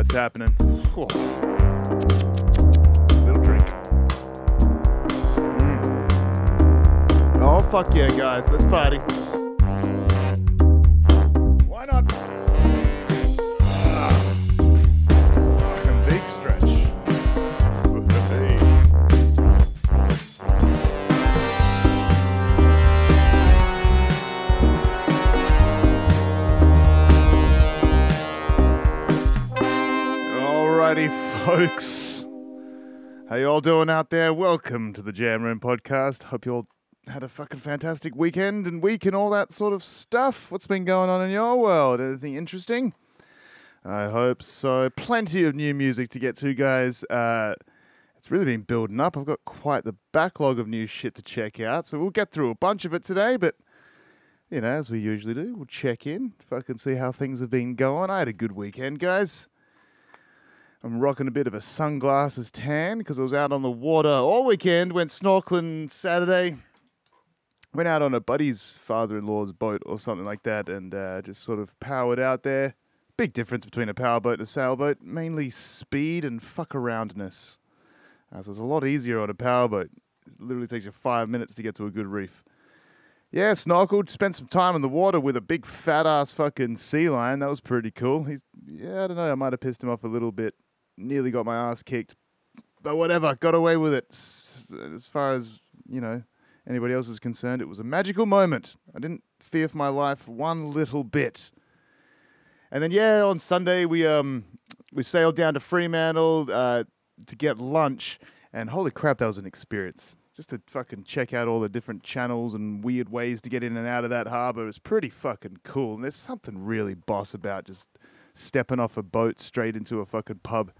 it's happening. Little drink. Mm. Oh, fuck yeah, guys. Let's party. Folks. How you all doing out there? Welcome to the Jam Room podcast. Hope you all had a fucking fantastic weekend and week and all that sort of stuff. What's been going on in your world? Anything interesting? I hope so. Plenty of new music to get to, guys. Uh, it's really been building up. I've got quite the backlog of new shit to check out, so we'll get through a bunch of it today, but you know, as we usually do, we'll check in, fucking see how things have been going. I had a good weekend, guys. I'm rocking a bit of a sunglasses tan because I was out on the water all weekend. Went snorkeling Saturday. Went out on a buddy's father-in-law's boat or something like that, and uh, just sort of powered out there. Big difference between a powerboat and a sailboat. Mainly speed and fuck aroundness. Uh, so it's a lot easier on a powerboat. It literally takes you five minutes to get to a good reef. Yeah, snorkeled, spent some time in the water with a big fat ass fucking sea lion. That was pretty cool. He's yeah, I don't know, I might have pissed him off a little bit. Nearly got my ass kicked. But whatever, got away with it. As far as, you know, anybody else is concerned, it was a magical moment. I didn't fear for my life one little bit. And then yeah, on Sunday we um we sailed down to Fremantle uh, to get lunch, and holy crap, that was an experience. Just to fucking check out all the different channels and weird ways to get in and out of that harbour was pretty fucking cool. And there's something really boss about just stepping off a boat straight into a fucking pub,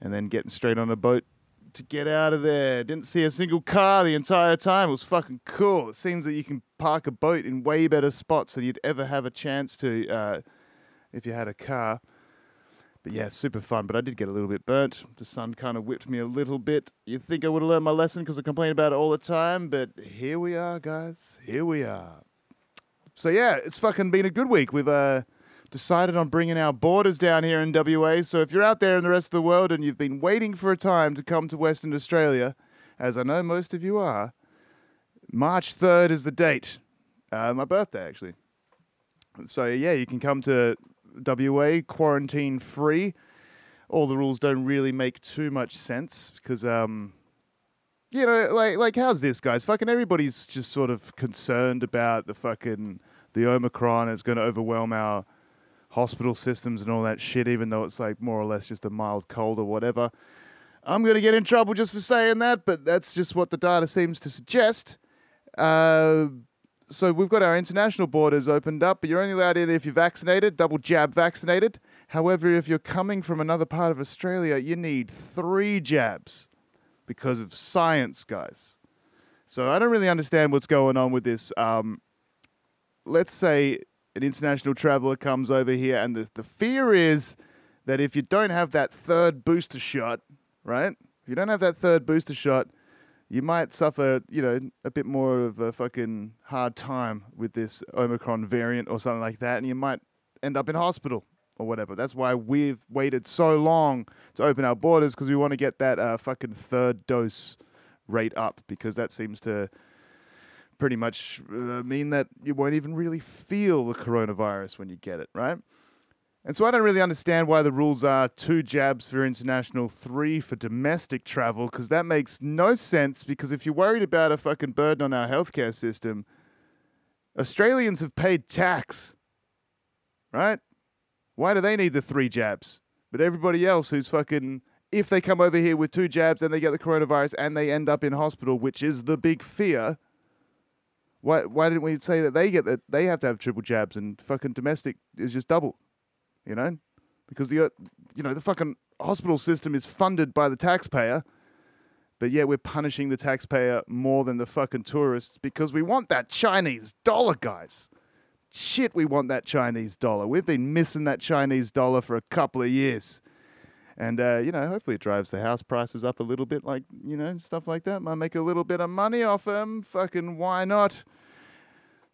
and then getting straight on a boat to get out of there. Didn't see a single car the entire time. It was fucking cool. It seems that you can park a boat in way better spots than you'd ever have a chance to uh, if you had a car. But yeah, super fun. But I did get a little bit burnt. The sun kind of whipped me a little bit. You'd think I would have learned my lesson because I complain about it all the time. But here we are, guys. Here we are. So yeah, it's fucking been a good week. We've uh, decided on bringing our borders down here in WA. So if you're out there in the rest of the world and you've been waiting for a time to come to Western Australia, as I know most of you are, March 3rd is the date. Uh, my birthday, actually. So yeah, you can come to WA quarantine free. All the rules don't really make too much sense because um you know, like like how's this guys? Fucking everybody's just sort of concerned about the fucking the Omicron it's gonna overwhelm our hospital systems and all that shit, even though it's like more or less just a mild cold or whatever. I'm gonna get in trouble just for saying that, but that's just what the data seems to suggest. Uh so we've got our international borders opened up, but you're only allowed in if you're vaccinated, double jab vaccinated. However, if you're coming from another part of Australia, you need three jabs because of science, guys. So I don't really understand what's going on with this. Um, let's say an international traveler comes over here, and the, the fear is that if you don't have that third booster shot, right? If you don't have that third booster shot, you might suffer, you know, a bit more of a fucking hard time with this Omicron variant or something like that, and you might end up in hospital or whatever. That's why we've waited so long to open our borders because we want to get that uh, fucking third dose rate up because that seems to pretty much uh, mean that you won't even really feel the coronavirus when you get it, right? And so I don't really understand why the rules are two jabs for international, three for domestic travel, because that makes no sense. Because if you're worried about a fucking burden on our healthcare system, Australians have paid tax, right? Why do they need the three jabs? But everybody else who's fucking, if they come over here with two jabs and they get the coronavirus and they end up in hospital, which is the big fear, why why didn't we say that they get that they have to have triple jabs and fucking domestic is just double? you know, because the uh, you know the fucking hospital system is funded by the taxpayer, but yet we're punishing the taxpayer more than the fucking tourists because we want that Chinese dollar, guys. Shit, we want that Chinese dollar. We've been missing that Chinese dollar for a couple of years. And, uh, you know, hopefully it drives the house prices up a little bit, like, you know, stuff like that. Might make a little bit of money off them. Fucking why not?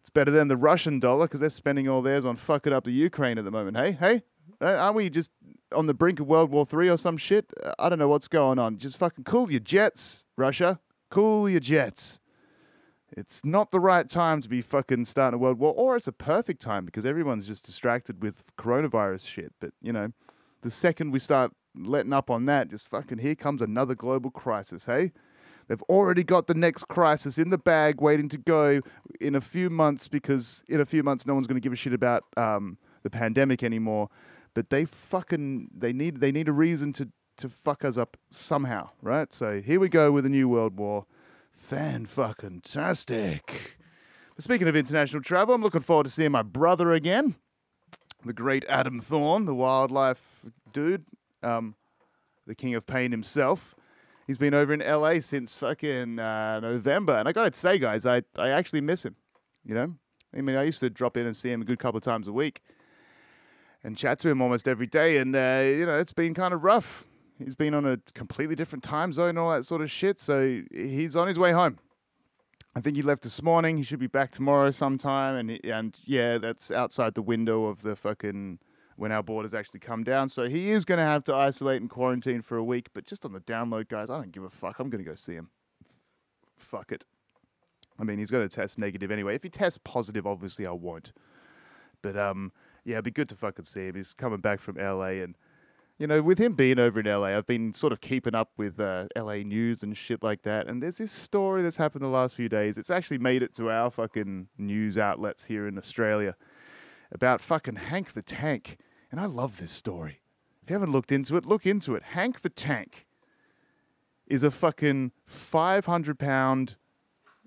It's better than the Russian dollar because they're spending all theirs on fucking up the Ukraine at the moment. Hey, hey, Uh, Aren't we just on the brink of World War Three or some shit? Uh, I don't know what's going on. Just fucking cool your jets, Russia. Cool your jets. It's not the right time to be fucking starting a world war, or it's a perfect time because everyone's just distracted with coronavirus shit. But you know, the second we start letting up on that, just fucking here comes another global crisis. Hey, they've already got the next crisis in the bag, waiting to go in a few months because in a few months no one's going to give a shit about um, the pandemic anymore. But they fucking they need they need a reason to to fuck us up somehow, right? So here we go with a new world war. Fan fucking tastic. Speaking of international travel, I'm looking forward to seeing my brother again, the great Adam Thorne, the wildlife dude, um, the king of pain himself. He's been over in LA since fucking uh, November, and I gotta say, guys, I I actually miss him. You know, I mean, I used to drop in and see him a good couple of times a week, and chat to him almost every day, and uh, you know, it's been kind of rough. He's been on a completely different time zone and all that sort of shit, so he's on his way home. I think he left this morning. He should be back tomorrow sometime, and and yeah, that's outside the window of the fucking when our borders actually come down. So he is going to have to isolate and quarantine for a week. But just on the download, guys, I don't give a fuck. I'm going to go see him. Fuck it. I mean, he's going to test negative anyway. If he tests positive, obviously I won't. But um, yeah, it'd be good to fucking see him. He's coming back from LA and you know, with him being over in LA, I've been sort of keeping up with uh, LA news and shit like that. And there's this story that's happened the last few days. It's actually made it to our fucking news outlets here in Australia about fucking Hank the Tank. And I love this story. If you haven't looked into it, look into it. Hank the Tank is a fucking 500 pound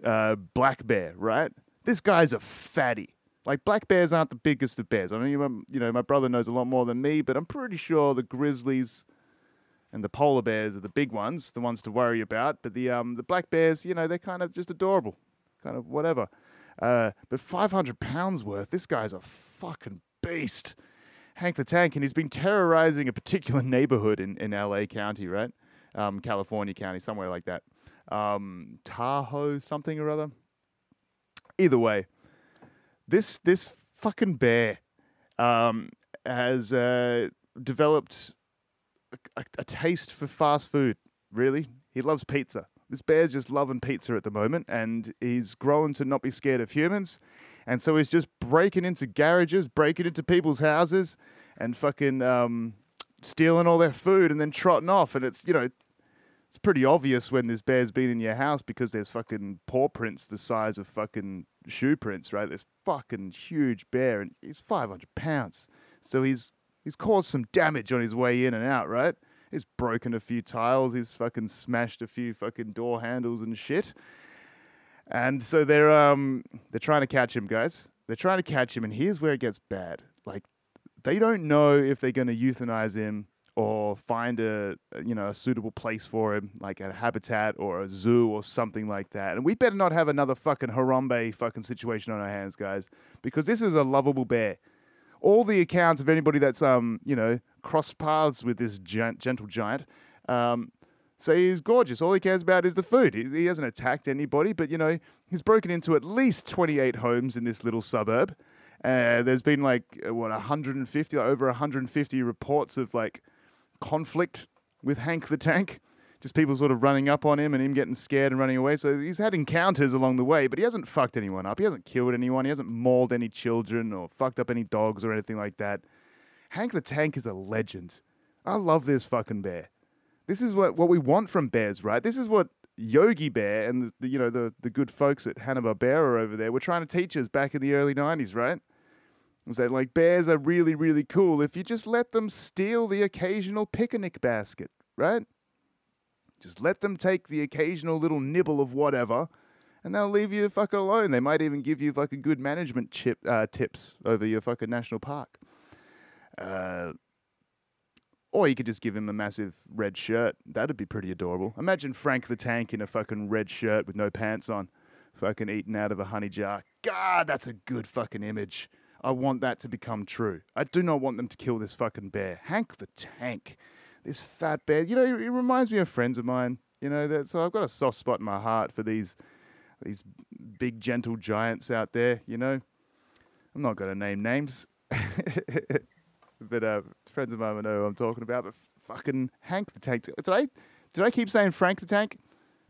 uh, black bear, right? This guy's a fatty. Like black bears aren't the biggest of bears. I mean, um, you know, my brother knows a lot more than me, but I'm pretty sure the grizzlies and the polar bears are the big ones, the ones to worry about. But the um the black bears, you know, they're kind of just adorable, kind of whatever. Uh, but 500 pounds worth, this guy's a fucking beast. Hank the Tank, and he's been terrorizing a particular neighborhood in, in LA County, right? Um, California County, somewhere like that. Um, Tahoe, something or other. Either way, this this fucking bear um, has uh, developed a, a, a taste for fast food. Really, he loves pizza. This bear's just loving pizza at the moment, and he's grown to not be scared of humans. And so he's just breaking into garages, breaking into people's houses, and fucking um, stealing all their food and then trotting off. And it's, you know, it's pretty obvious when this bear's been in your house because there's fucking paw prints the size of fucking shoe prints, right? This fucking huge bear, and he's 500 pounds. So he's he's caused some damage on his way in and out, right? He's broken a few tiles. He's fucking smashed a few fucking door handles and shit. And so they're um they're trying to catch him, guys. They're trying to catch him, and here's where it gets bad. Like they don't know if they're going to euthanize him or find a you know a suitable place for him, like a habitat or a zoo or something like that. And we better not have another fucking Harambe fucking situation on our hands, guys, because this is a lovable bear. All the accounts of anybody that's um you know crossed paths with this gent- gentle giant. Um, say he's gorgeous. All he cares about is the food. He, he hasn't attacked anybody, but you know he's broken into at least 28 homes in this little suburb. Uh, there's been like uh, what 150, over 150 reports of like conflict with Hank the Tank. Just people sort of running up on him and him getting scared and running away. So he's had encounters along the way, but he hasn't fucked anyone up. He hasn't killed anyone. He hasn't mauled any children or fucked up any dogs or anything like that. Hank the Tank is a legend. I love this fucking bear. This is what, what we want from bears, right? This is what Yogi Bear and the, the you know the the good folks at Hanna Barbera over there were trying to teach us back in the early '90s, right? Is that like bears are really really cool if you just let them steal the occasional picnic basket, right? Just let them take the occasional little nibble of whatever, and they'll leave you fucking alone. They might even give you a good management chip uh, tips over your fucking national park. Uh, or you could just give him a massive red shirt. That'd be pretty adorable. Imagine Frank the Tank in a fucking red shirt with no pants on, fucking eating out of a honey jar. God, that's a good fucking image. I want that to become true. I do not want them to kill this fucking bear. Hank the Tank. This fat bear. You know, it reminds me of friends of mine. You know, that so I've got a soft spot in my heart for these these big gentle giants out there, you know. I'm not gonna name names. but uh, friends of mine know who I'm talking about. But fucking Hank the Tank. Did I did I keep saying Frank the Tank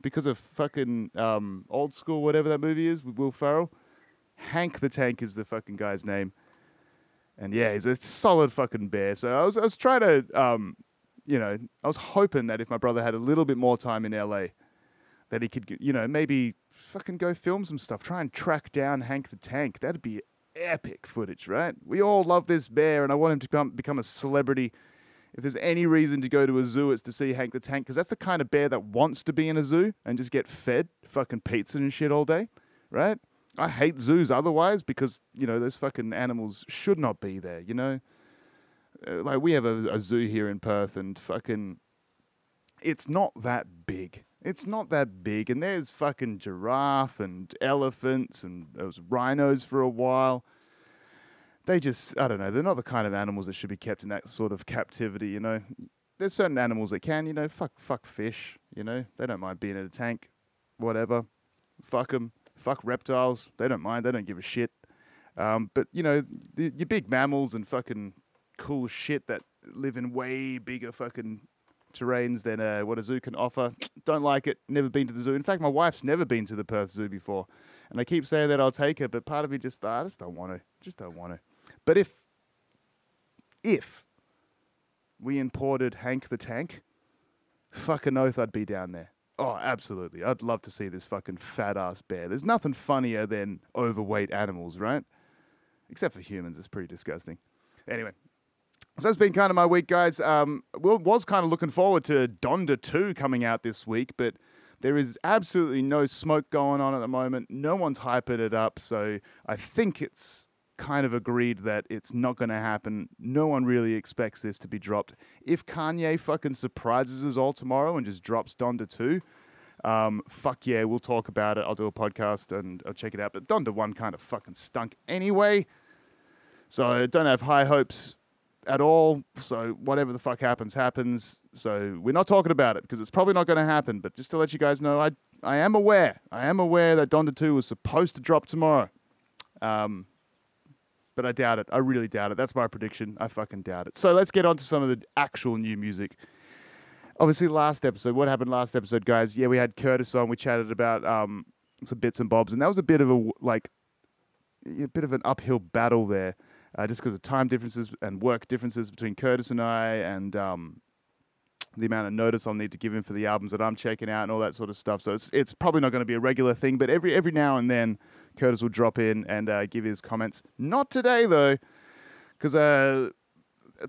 because of fucking um, old school whatever that movie is with Will Ferrell? Hank the Tank is the fucking guy's name. And yeah, he's a solid fucking bear. So I was I was trying to um, you know, I was hoping that if my brother had a little bit more time in LA, that he could, you know, maybe fucking go film some stuff. Try and track down Hank the Tank. That'd be epic footage, right? We all love this bear, and I want him to become, become a celebrity. If there's any reason to go to a zoo, it's to see Hank the Tank, because that's the kind of bear that wants to be in a zoo and just get fed fucking pizza and shit all day, right? I hate zoos otherwise because, you know, those fucking animals should not be there, you know? Uh, like, we have a, a zoo here in Perth, and fucking. It's not that big. It's not that big, and there's fucking giraffe and elephants, and there was rhinos for a while. They just, I don't know, they're not the kind of animals that should be kept in that sort of captivity, you know. There's certain animals that can, you know, fuck, fuck fish, you know, they don't mind being in a tank, whatever. Fuck them, fuck reptiles, they don't mind, they don't give a shit. Um, but you know, the, your big mammals and fucking cool shit that live in way bigger fucking terrains than uh, what a zoo can offer. Don't like it. Never been to the zoo. In fact, my wife's never been to the Perth Zoo before, and I keep saying that I'll take her, but part of me just I just don't want to. Just don't want to. But if if we imported Hank the Tank, fucking oath I'd be down there. Oh, absolutely. I'd love to see this fucking fat ass bear. There's nothing funnier than overweight animals, right? Except for humans, it's pretty disgusting. Anyway, so that's been kind of my week, guys. Um, well, was kind of looking forward to Donda 2 coming out this week, but there is absolutely no smoke going on at the moment. No one's hyping it up, so I think it's kind of agreed that it's not going to happen. No one really expects this to be dropped. If Kanye fucking surprises us all tomorrow and just drops Donda 2, um, fuck yeah, we'll talk about it. I'll do a podcast and I'll check it out. But Donda 1 kind of fucking stunk anyway. So don't have high hopes at all. So whatever the fuck happens, happens. So we're not talking about it because it's probably not going to happen. But just to let you guys know, I I am aware. I am aware that Donda 2 was supposed to drop tomorrow. Um, but I doubt it. I really doubt it. That's my prediction. I fucking doubt it. So let's get on to some of the actual new music. Obviously, last episode, what happened last episode, guys? Yeah, we had Curtis on. We chatted about um, some bits and bobs, and that was a bit of a like a bit of an uphill battle there uh, just because of time differences and work differences between Curtis and I, and um, the amount of notice I'll need to give him for the albums that I'm checking out and all that sort of stuff. So it's it's probably not going to be a regular thing, but every every now and then Curtis will drop in and uh, give his comments. Not today though, because uh,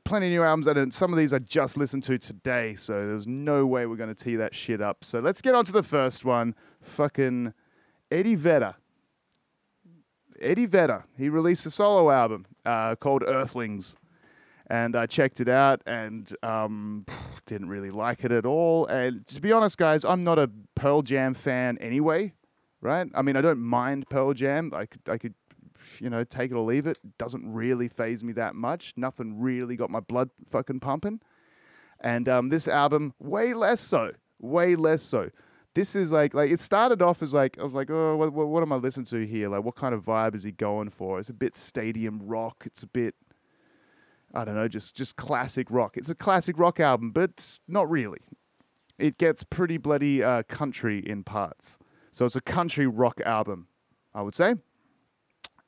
plenty of new albums and some of these I just listened to today, so there's no way we're going to tee that shit up. So let's get on to the first one. Fucking Eddie Vedder. Eddie Vedder. He released a solo album uh, called Earthlings, and I checked it out and um, didn't really like it at all. And to be honest, guys, I'm not a Pearl Jam fan anyway, right? I mean, I don't mind Pearl Jam. I could, I could, you know, take it or leave it. Doesn't really phase me that much. Nothing really got my blood fucking pumping. And um, this album, way less so. Way less so this is like like it started off as like I was like, oh, what, what, am I listening to here? Like, what kind of vibe is he going for? It's a bit stadium rock. It's a bit, I don't know, just just classic rock. It's a classic rock album, but not really. It gets pretty bloody uh, country in parts. So it's a country rock album, I would say,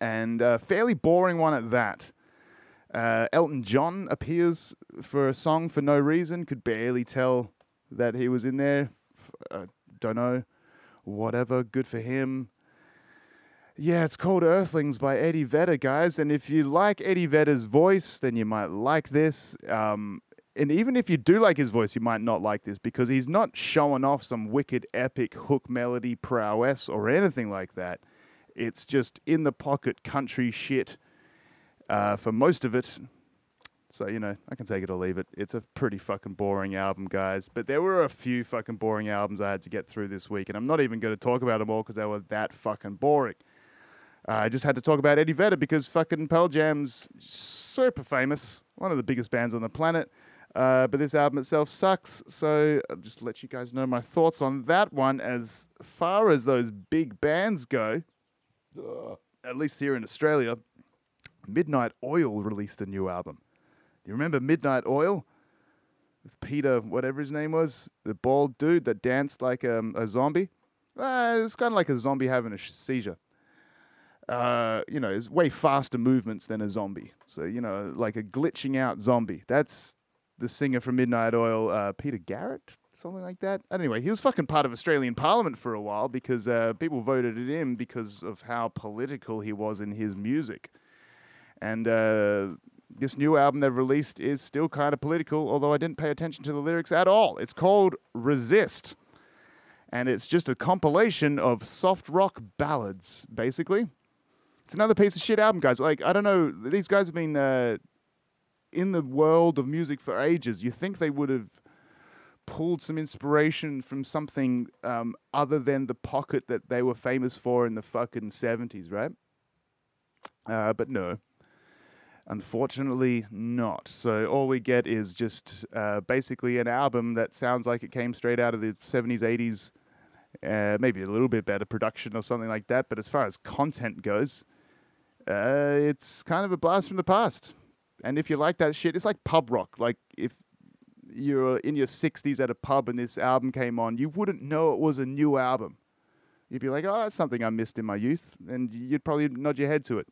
and a fairly boring one at that. Uh, Elton John appears for a song for no reason. Could barely tell that he was in there. Uh, don't know. Whatever, good for him. Yeah, it's called Earthlings by Eddie Vedder, guys. And if you like Eddie Vedder's voice, then you might like this. Um, and even if you do like his voice, you might not like this because he's not showing off some wicked epic hook melody prowess or anything like that. It's just in the pocket country shit uh, for most of it. So, you know, I can take it or leave it. It's a pretty fucking boring album, guys. But there were a few fucking boring albums I had to get through this week, and I'm not even going to talk about them all because they were that fucking boring. Uh, I just had to talk about Eddie Vedder because fucking Pearl Jam's super famous, one of the biggest bands on the planet. Uh, but this album itself sucks, so I'll just let you guys know my thoughts on that one. As far as those big bands go, at least here in Australia, Midnight Oil released a new album. You remember Midnight Oil? With Peter, whatever his name was, the bald dude that danced like um, a zombie. Uh, it's kind of like a zombie having a seizure. Uh, you know, it's way faster movements than a zombie. So, you know, like a glitching out zombie. That's the singer from Midnight Oil, uh, Peter Garrett, something like that. Anyway, he was fucking part of Australian Parliament for a while because uh, people voted it in because of how political he was in his music. And uh, this new album they've released is still kind of political, although I didn't pay attention to the lyrics at all. It's called Resist. And it's just a compilation of soft rock ballads, basically. It's another piece of shit album, guys. Like, I don't know, these guys have been uh, in the world of music for ages. You think they would have pulled some inspiration from something um, other than the pocket that they were famous for in the fucking 70s, right? Uh, but no. Unfortunately, not. So all we get is just uh, basically an album that sounds like it came straight out of the 70s, 80s, uh, maybe a little bit better production or something like that. But as far as content goes, uh, it's kind of a blast from the past. And if you like that shit, it's like pub rock. Like if you're in your 60s at a pub and this album came on, you wouldn't know it was a new album. You'd be like, oh, that's something I missed in my youth. And you'd probably nod your head to it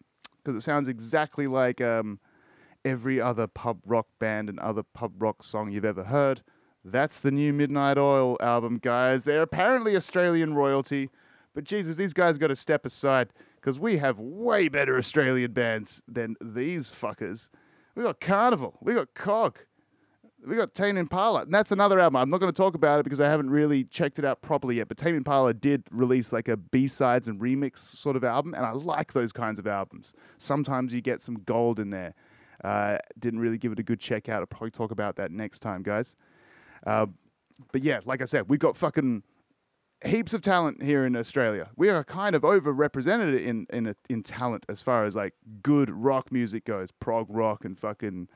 because it sounds exactly like um, every other pub rock band and other pub rock song you've ever heard. That's the new Midnight Oil album, guys. They're apparently Australian royalty, but Jesus, these guys got to step aside because we have way better Australian bands than these fuckers. We got Karnivool, we got Cog, we got Tame Impala, and that's another album. I'm not going to talk about it because I haven't really checked it out properly yet. But Tame Impala did release like a B sides and remix sort of album, and I like those kinds of albums. Sometimes you get some gold in there. Uh, didn't really give it a good check out. I'll probably talk about that next time, guys. Uh, but yeah, like I said, we've got fucking heaps of talent here in Australia. We are kind of overrepresented in in in talent as far as like good rock music goes, prog rock and fucking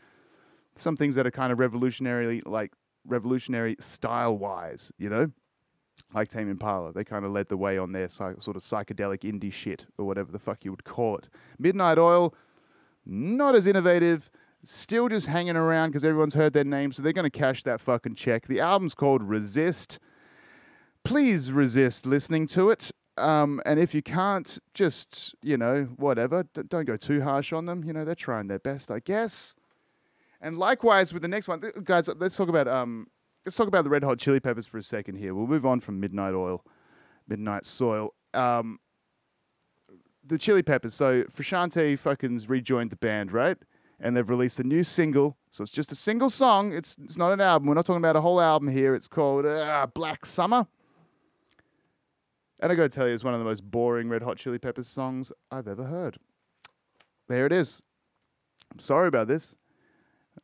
some things that are kind of revolutionary, like revolutionary style wise, you know, like Tame Impala. They kind of led the way on their sort of psychedelic indie shit or whatever the fuck you would call it. Midnight Oil, not as innovative. Still just hanging around because everyone's heard their name, so they're going to cash that fucking check. The album's called Resist please resist listening to it. Um, and if you can't, just, you know, whatever, D- don't go too harsh on them. You know, they're trying their best, I guess. And likewise with the next one, guys, let's talk about um, let's talk about the Red Hot Chili Peppers for a second here. We'll move on from Midnight Oil, Midnight Soil. Um, the Chili Peppers. So Frusciante fucking's rejoined the band, right? And they've released a new single. So it's just a single song. It's it's not an album. We're not talking about a whole album here. It's called uh, Black Summer. And I gotta tell you, it's one of the most boring Red Hot Chili Peppers songs I've ever heard. There it is. I'm sorry about this.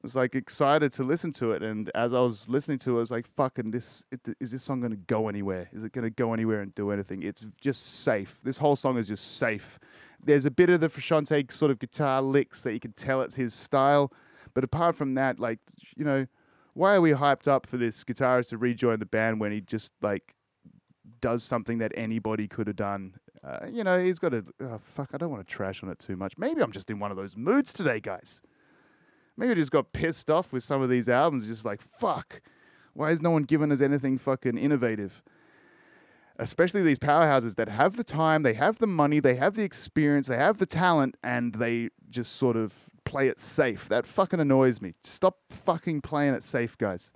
Was like excited to listen to it, and as I was listening to it, I was like, "Fucking this! It, is this song gonna go anywhere? Is it gonna go anywhere and do anything? It's just safe. This whole song is just safe. There's a bit of the Frusciante sort of guitar licks that you can tell it's his style, but apart from that, like you know, why are we hyped up for this guitarist to rejoin the band when he just like does something that anybody could have done. Uh, you know, he's got a oh, fuck. I don't want to trash on it too much. Maybe I'm just in one of those moods today, guys. Maybe I just got pissed off with some of these albums. Just like fuck, why is no one giving us anything fucking innovative? Especially these powerhouses that have the time, they have the money, they have the experience, they have the talent, and they just sort of play it safe. That fucking annoys me. Stop fucking playing it safe, guys.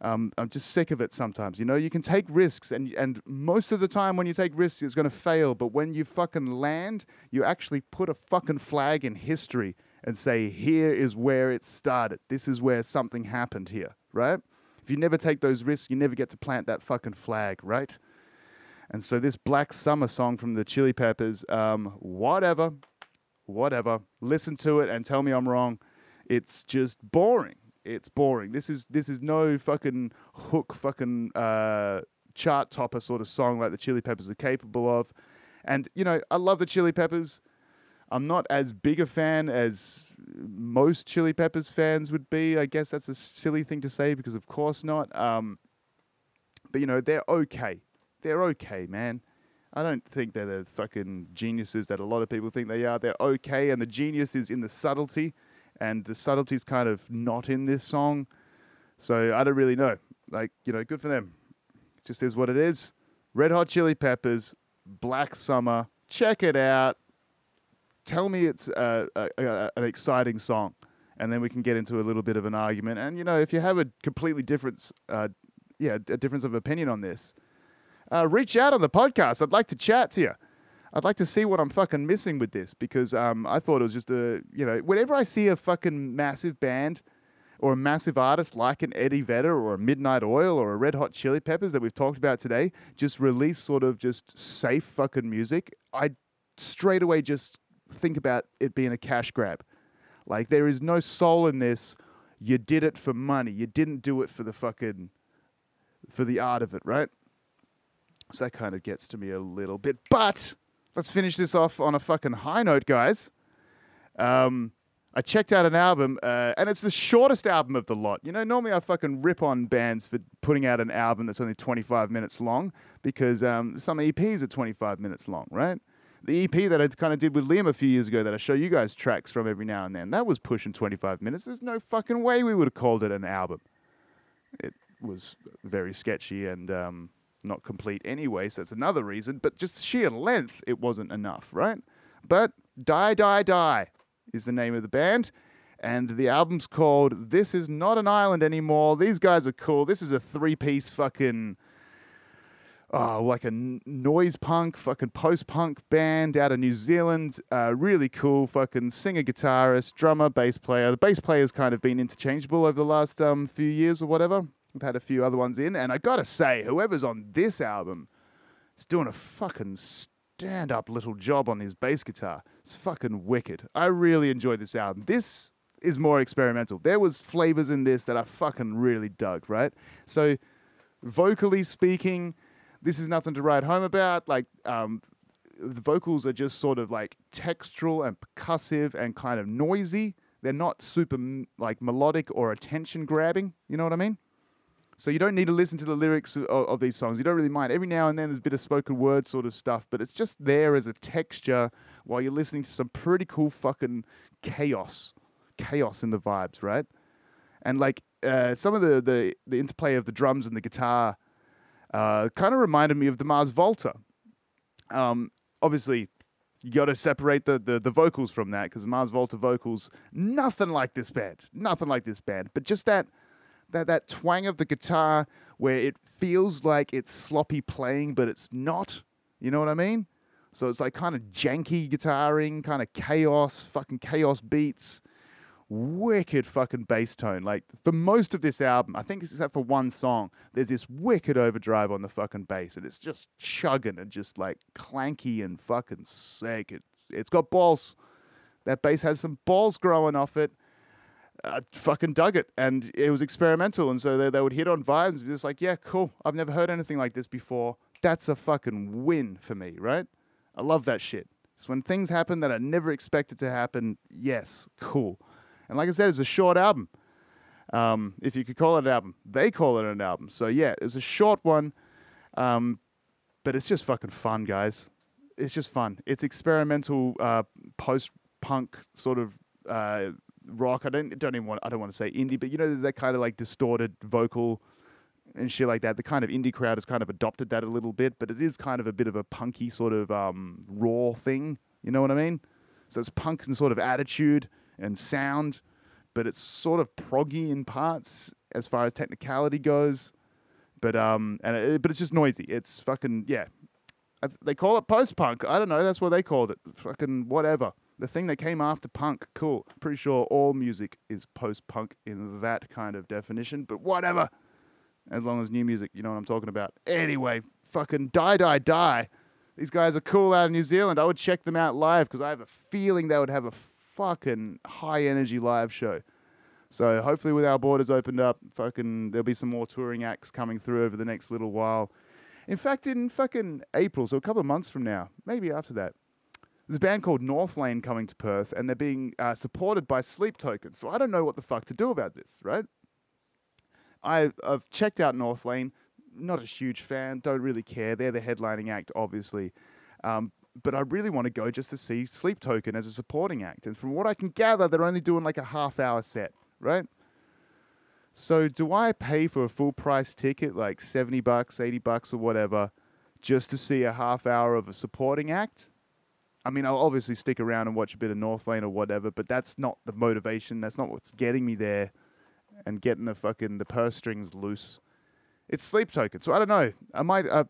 Um, I'm just sick of it sometimes. You know, you can take risks, and, and most of the time when you take risks, it's going to fail. But when you fucking land, you actually put a fucking flag in history and say, here is where it started. This is where something happened here, right? If you never take those risks, you never get to plant that fucking flag, right? And so this Black Summer song from the Chili Peppers, um, whatever, whatever. Listen to it and tell me I'm wrong. It's just boring it's boring. This is this is no fucking hook fucking uh, chart topper sort of song like the Chili Peppers are capable of. And you know, I love the Chili Peppers. I'm not as big a fan as most Chili Peppers fans would be. I guess that's a silly thing to say because of course not. Um, but you know, they're okay. They're okay, man. I don't think they're the fucking geniuses that a lot of people think they are. They're okay, and the genius is in the subtlety and the subtlety's kind of not in this song. So I don't really know. Like, you know, good for them. It just is what it is. Red Hot Chili Peppers, Black Summer. Check it out. Tell me it's a, a, an exciting song, and then we can get into a little bit of an argument. And you know, if you have a completely different, uh, yeah, a difference of opinion on this, uh, reach out on the podcast. I'd like to chat to you. I'd like to see what I'm fucking missing with this because um, I thought it was just a, you know, whenever I see a fucking massive band or a massive artist like an Eddie Vedder or a Midnight Oil or a Red Hot Chili Peppers that we've talked about today just release sort of just safe fucking music, I straight away just think about it being a cash grab. Like there is no soul in this. You did it for money. You didn't do it for the fucking for the art of it, right? So that kind of gets to me a little bit. But let's finish this off on a fucking high note, guys. Um, I checked out an album, uh, and it's the shortest album of the lot. You know, normally I fucking rip on bands for putting out an album that's only 25 minutes long because um, some EPs are 25 minutes long, right? The EP that I kind of did with Liam a few years ago that I show you guys tracks from every now and then, that was pushing 25 minutes. There's no fucking way we would have called it an album. It was very sketchy and um, not complete anyway, so that's another reason. But just sheer length, it wasn't enough, right? But Die, Die, Die is the name of the band. And the album's called This Is Not an Island Anymore. These guys are cool. This is a three piece fucking. Oh, like a noise punk, fucking post punk band out of New Zealand. Uh, really cool, fucking singer, guitarist, drummer, bass player. The bass player's kind of been interchangeable over the last um, few years or whatever. I've had a few other ones in, and I gotta say, whoever's on this album is doing a fucking stand up little job on his bass guitar. It's fucking wicked. I really enjoyed this album. This is more experimental. There was flavors in this that I fucking really dug, right? So vocally speaking, this is nothing to write home about. Like um, the vocals are just sort of like textural and percussive and kind of noisy. They're not super like melodic or attention grabbing. You know what I mean? So you don't need to listen to the lyrics of, of, these songs. You don't really mind. Every now and then there's a bit of spoken word sort of stuff, but it's just there as a texture while you're listening to some pretty cool fucking chaos, chaos in the vibes, right? And like uh, some of the, the the interplay of the drums and the guitar uh, kind of reminded me of the Mars Volta. Um, obviously, you got to separate the, the, the vocals from that because Mars Volta vocals, nothing like this band, nothing like this band. But just that that that twang of the guitar where it feels like it's sloppy playing, but it's not. You know what I mean? So it's like kind of janky guitaring, kind of chaos, fucking chaos beats wicked fucking bass tone. Like for most of this album, I think except for one song, there's this wicked overdrive on the fucking bass, and it's just chugging and just like clanky and fucking sick. It, it's got balls. That bass has some balls growing off it. I fucking dug it, and it was experimental, and so they, they would hit on vibes and be just like, yeah, cool. I've never heard anything like this before. That's a fucking win for me, right? I love that shit. So when things happen that I never expected to happen, yes, cool. And like I said, it's a short album. Um, if you could call it an album, they call it an album. So yeah, it's a short one, um, but it's just fucking fun, guys. It's just fun. It's experimental uh, post-punk sort of uh, rock. I don't don't even want I don't want to say indie, but you know that kind of like distorted vocal and shit like that. The kind of indie crowd has kind of adopted that a little bit, but it is kind of a bit of a punky sort of um, raw thing. You know what I mean? So it's punk and sort of attitude and sound, but it's sort of proggy in parts as far as technicality goes. But um, and it, but it's just noisy. It's fucking yeah. They call it post punk. I don't know. That's what they called it. Fucking whatever. The thing that came after punk. Cool. Pretty sure all music is post punk in that kind of definition. But whatever. As long as new music, you know what I'm talking about. Anyway, fucking die, die, die. These guys are cool out of New Zealand. I would check them out live because I have a feeling they would have a fucking high energy live show. So hopefully, with our borders opened up, fucking there'll be some more touring acts coming through over the next little while. In fact, in fucking April, so a couple of months from now, maybe after that, there's a band called Northlane coming to Perth, and they're being uh, supported by Sleep Token. So I don't know what the fuck to do about this, right? I, I've checked out Northlane. Not a huge fan. Don't really care. They're the headlining act, obviously. Um, but I really want to go just to see Sleep Token as a supporting act. And from what I can gather, they're only doing like a half hour set, right? So do I pay for a full price ticket, like 70 bucks, 80 bucks, or whatever, just to see a half hour of a supporting act? I mean, I'll obviously stick around and watch a bit of Northlane or whatever, but that's not the motivation. That's not what's getting me there and getting the fucking the purse strings loose. It's Sleep Token. So I don't know. I might. Uh,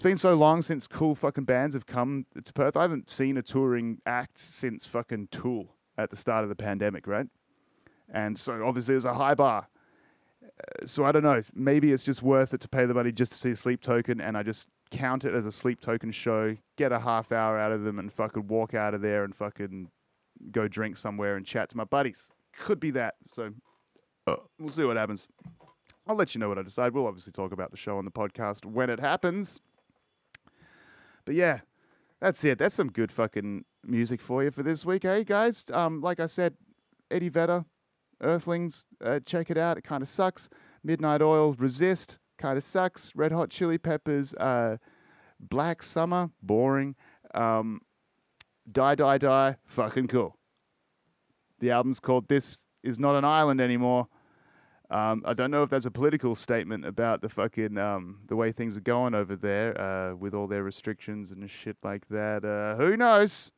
it's been so long since cool fucking bands have come to Perth. I haven't seen a touring act since fucking Tool at the start of the pandemic, right? And so obviously there's a high bar. Uh, so I don't know. Maybe it's just worth it to pay the money just to see a Sleep Token, and I just count it as a Sleep Token show, get a half hour out of them, and fucking walk out of there and fucking go drink somewhere and chat to my buddies. Could be that. So we'll see what happens. I'll let you know what I decide. We'll obviously talk about the show on the podcast when it happens. But yeah, that's it. That's some good fucking music for you for this week, hey guys. Um, like I said, Eddie Vedder, Earthlings, uh, check it out. It kind of sucks. Midnight Oil, Resist, kind of sucks. Red Hot Chili Peppers, uh, Black Summer, boring. Um, Die Die Die, fucking cool. The album's called This Is Not an Island Anymore. Um, I don't know if that's a political statement about the fucking um, the way things are going over there uh, with all their restrictions and shit like that. Uh, who knows?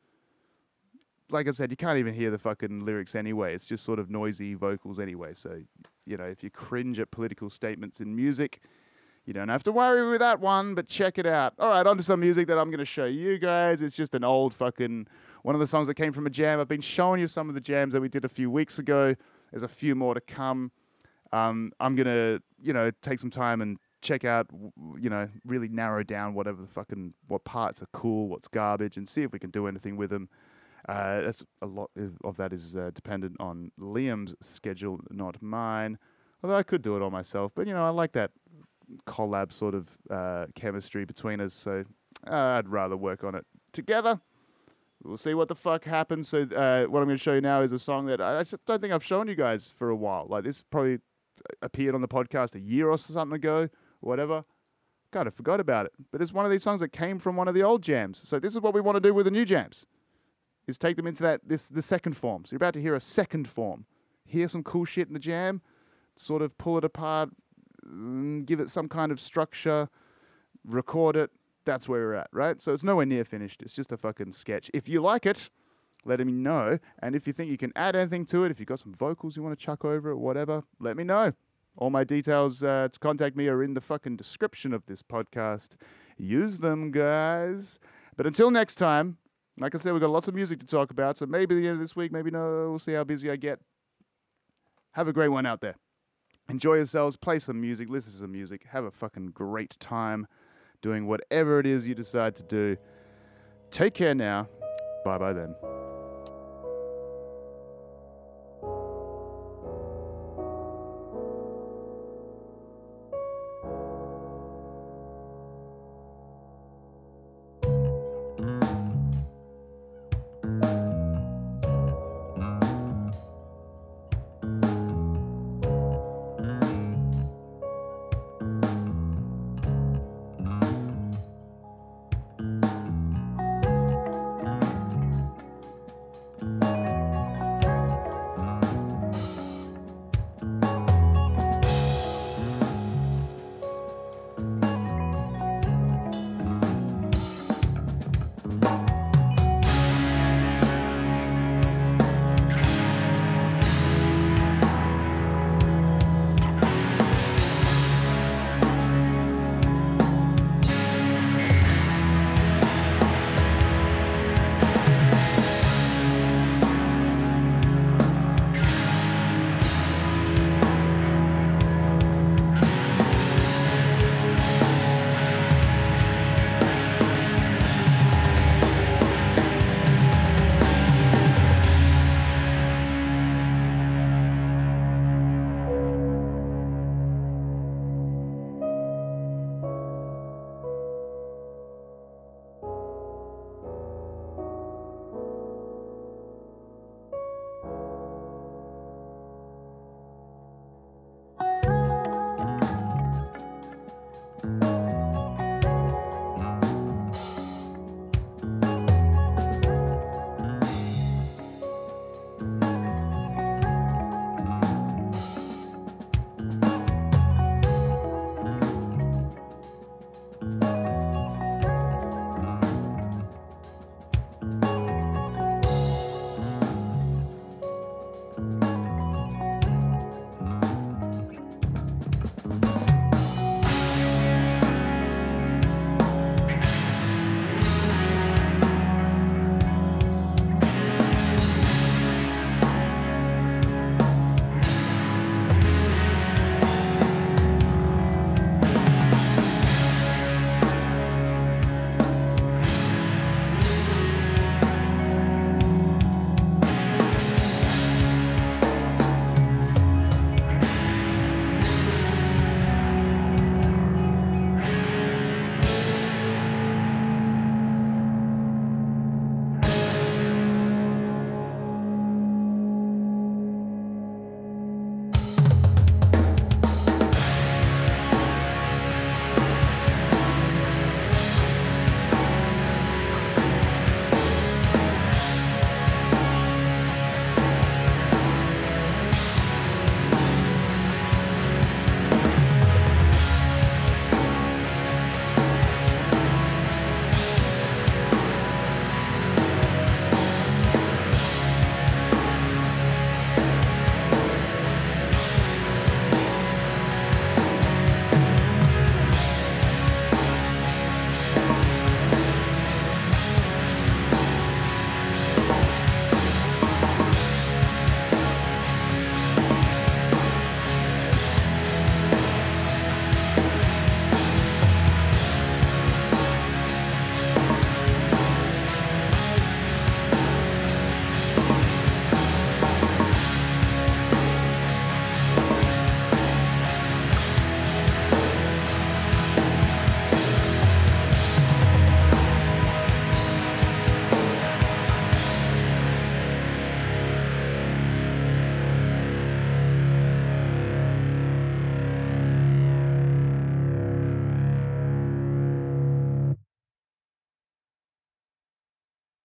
Like I said, you can't even hear the fucking lyrics anyway. It's just sort of noisy vocals anyway. So you know, if you cringe at political statements in music, you don't have to worry with that one. But check it out. All right, on to some music that I'm going to show you guys. It's just an old fucking one of the songs that came from a jam. I've been showing you some of the jams that we did a few weeks ago. There's a few more to come. Um, I'm gonna, you know, take some time and check out, you know, really narrow down whatever the fucking what parts are cool, what's garbage, and see if we can do anything with them. Uh, that's a lot of that is uh, dependent on Liam's schedule, not mine. Although I could do it all myself, but you know, I like that collab sort of uh, chemistry between us, so uh, I'd rather work on it together. We'll see what the fuck happens. So, uh, what I'm going to show you now is a song that I, I don't think I've shown you guys for a while. Like this probably appeared on the podcast a year or something ago, whatever. Kind of forgot about it. But it's one of these songs that came from one of the old jams. So this is what we want to do with the new jams. Is take them into that this the second form. So you're about to hear a second form. Hear some cool shit in the jam, sort of pull it apart, mm, give it some kind of structure, record it. That's where we're at, right? So it's nowhere near finished. It's just a fucking sketch. If you like it, let me know. And if you think you can add anything to it, if you've got some vocals you want to chuck over it, whatever, let me know. All my details uh, to contact me are in the fucking description of this podcast. Use them, guys. But until next time, like I said, we've got lots of music to talk about. So maybe the end of this week, maybe no. We'll see how busy I get. Have a great one out there. Enjoy yourselves. Play some music. Listen to some music. Have a fucking great time doing whatever it is you decide to do. Take care now. Bye bye then.